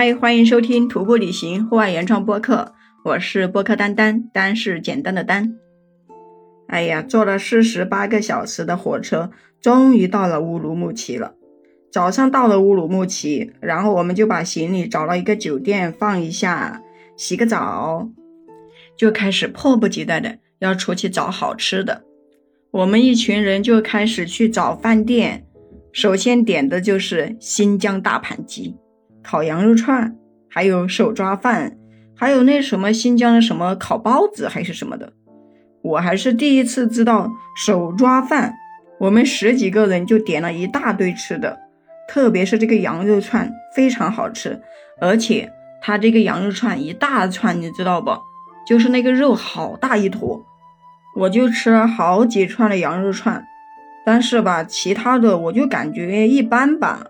嗨，欢迎收听徒步旅行户外原创播客，我是播客丹丹，丹是简单的丹。哎呀，坐了四十八个小时的火车，终于到了乌鲁木齐了。早上到了乌鲁木齐，然后我们就把行李找了一个酒店放一下，洗个澡，就开始迫不及待的要出去找好吃的。我们一群人就开始去找饭店，首先点的就是新疆大盘鸡。烤羊肉串，还有手抓饭，还有那什么新疆的什么烤包子还是什么的，我还是第一次知道手抓饭。我们十几个人就点了一大堆吃的，特别是这个羊肉串非常好吃，而且它这个羊肉串一大串，你知道不？就是那个肉好大一坨，我就吃了好几串的羊肉串，但是吧，其他的我就感觉一般吧。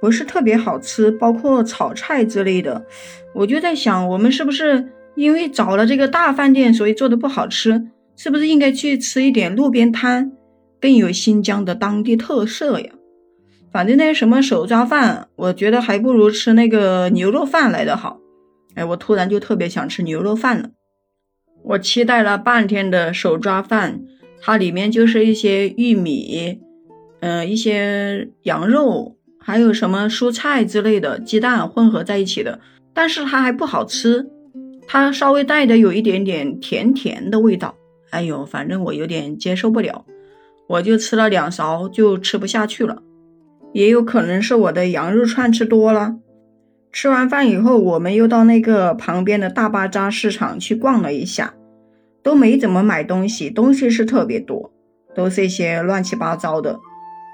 不是特别好吃，包括炒菜之类的，我就在想，我们是不是因为找了这个大饭店，所以做的不好吃？是不是应该去吃一点路边摊，更有新疆的当地特色呀？反正那什么手抓饭，我觉得还不如吃那个牛肉饭来的好。哎，我突然就特别想吃牛肉饭了。我期待了半天的手抓饭，它里面就是一些玉米，嗯，一些羊肉。还有什么蔬菜之类的，鸡蛋混合在一起的，但是它还不好吃，它稍微带的有一点点甜甜的味道。哎呦，反正我有点接受不了，我就吃了两勺就吃不下去了。也有可能是我的羊肉串吃多了。吃完饭以后，我们又到那个旁边的大巴扎市场去逛了一下，都没怎么买东西，东西是特别多，都是一些乱七八糟的，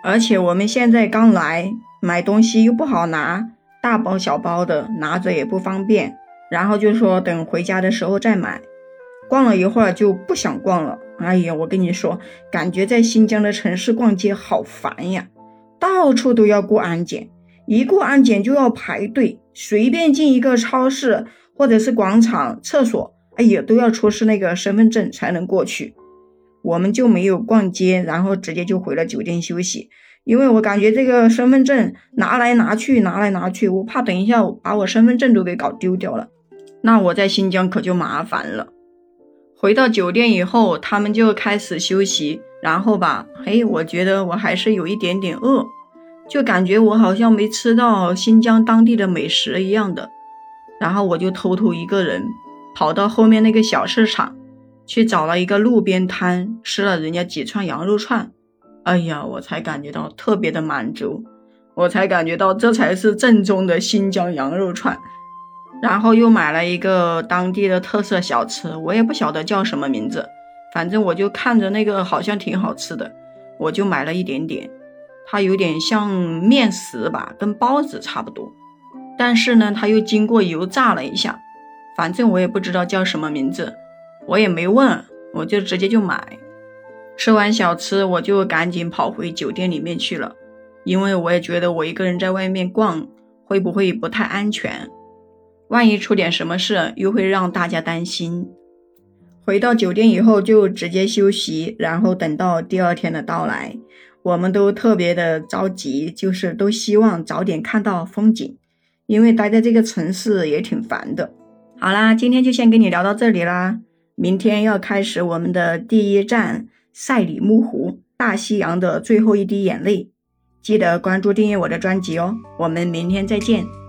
而且我们现在刚来。买东西又不好拿，大包小包的拿着也不方便，然后就说等回家的时候再买。逛了一会儿就不想逛了。哎呀，我跟你说，感觉在新疆的城市逛街好烦呀，到处都要过安检，一过安检就要排队，随便进一个超市或者是广场、厕所，哎呀，都要出示那个身份证才能过去。我们就没有逛街，然后直接就回了酒店休息。因为我感觉这个身份证拿来拿去，拿来拿去，我怕等一下把我身份证都给搞丢掉了，那我在新疆可就麻烦了。回到酒店以后，他们就开始休息，然后吧，嘿，我觉得我还是有一点点饿，就感觉我好像没吃到新疆当地的美食一样的，然后我就偷偷一个人跑到后面那个小市场，去找了一个路边摊，吃了人家几串羊肉串。哎呀，我才感觉到特别的满足，我才感觉到这才是正宗的新疆羊肉串。然后又买了一个当地的特色小吃，我也不晓得叫什么名字，反正我就看着那个好像挺好吃的，我就买了一点点。它有点像面食吧，跟包子差不多，但是呢，它又经过油炸了一下，反正我也不知道叫什么名字，我也没问，我就直接就买。吃完小吃，我就赶紧跑回酒店里面去了，因为我也觉得我一个人在外面逛会不会不太安全，万一出点什么事，又会让大家担心。回到酒店以后就直接休息，然后等到第二天的到来，我们都特别的着急，就是都希望早点看到风景，因为待在这个城市也挺烦的。好啦，今天就先跟你聊到这里啦，明天要开始我们的第一站。赛里木湖，大西洋的最后一滴眼泪，记得关注订阅我的专辑哦，我们明天再见。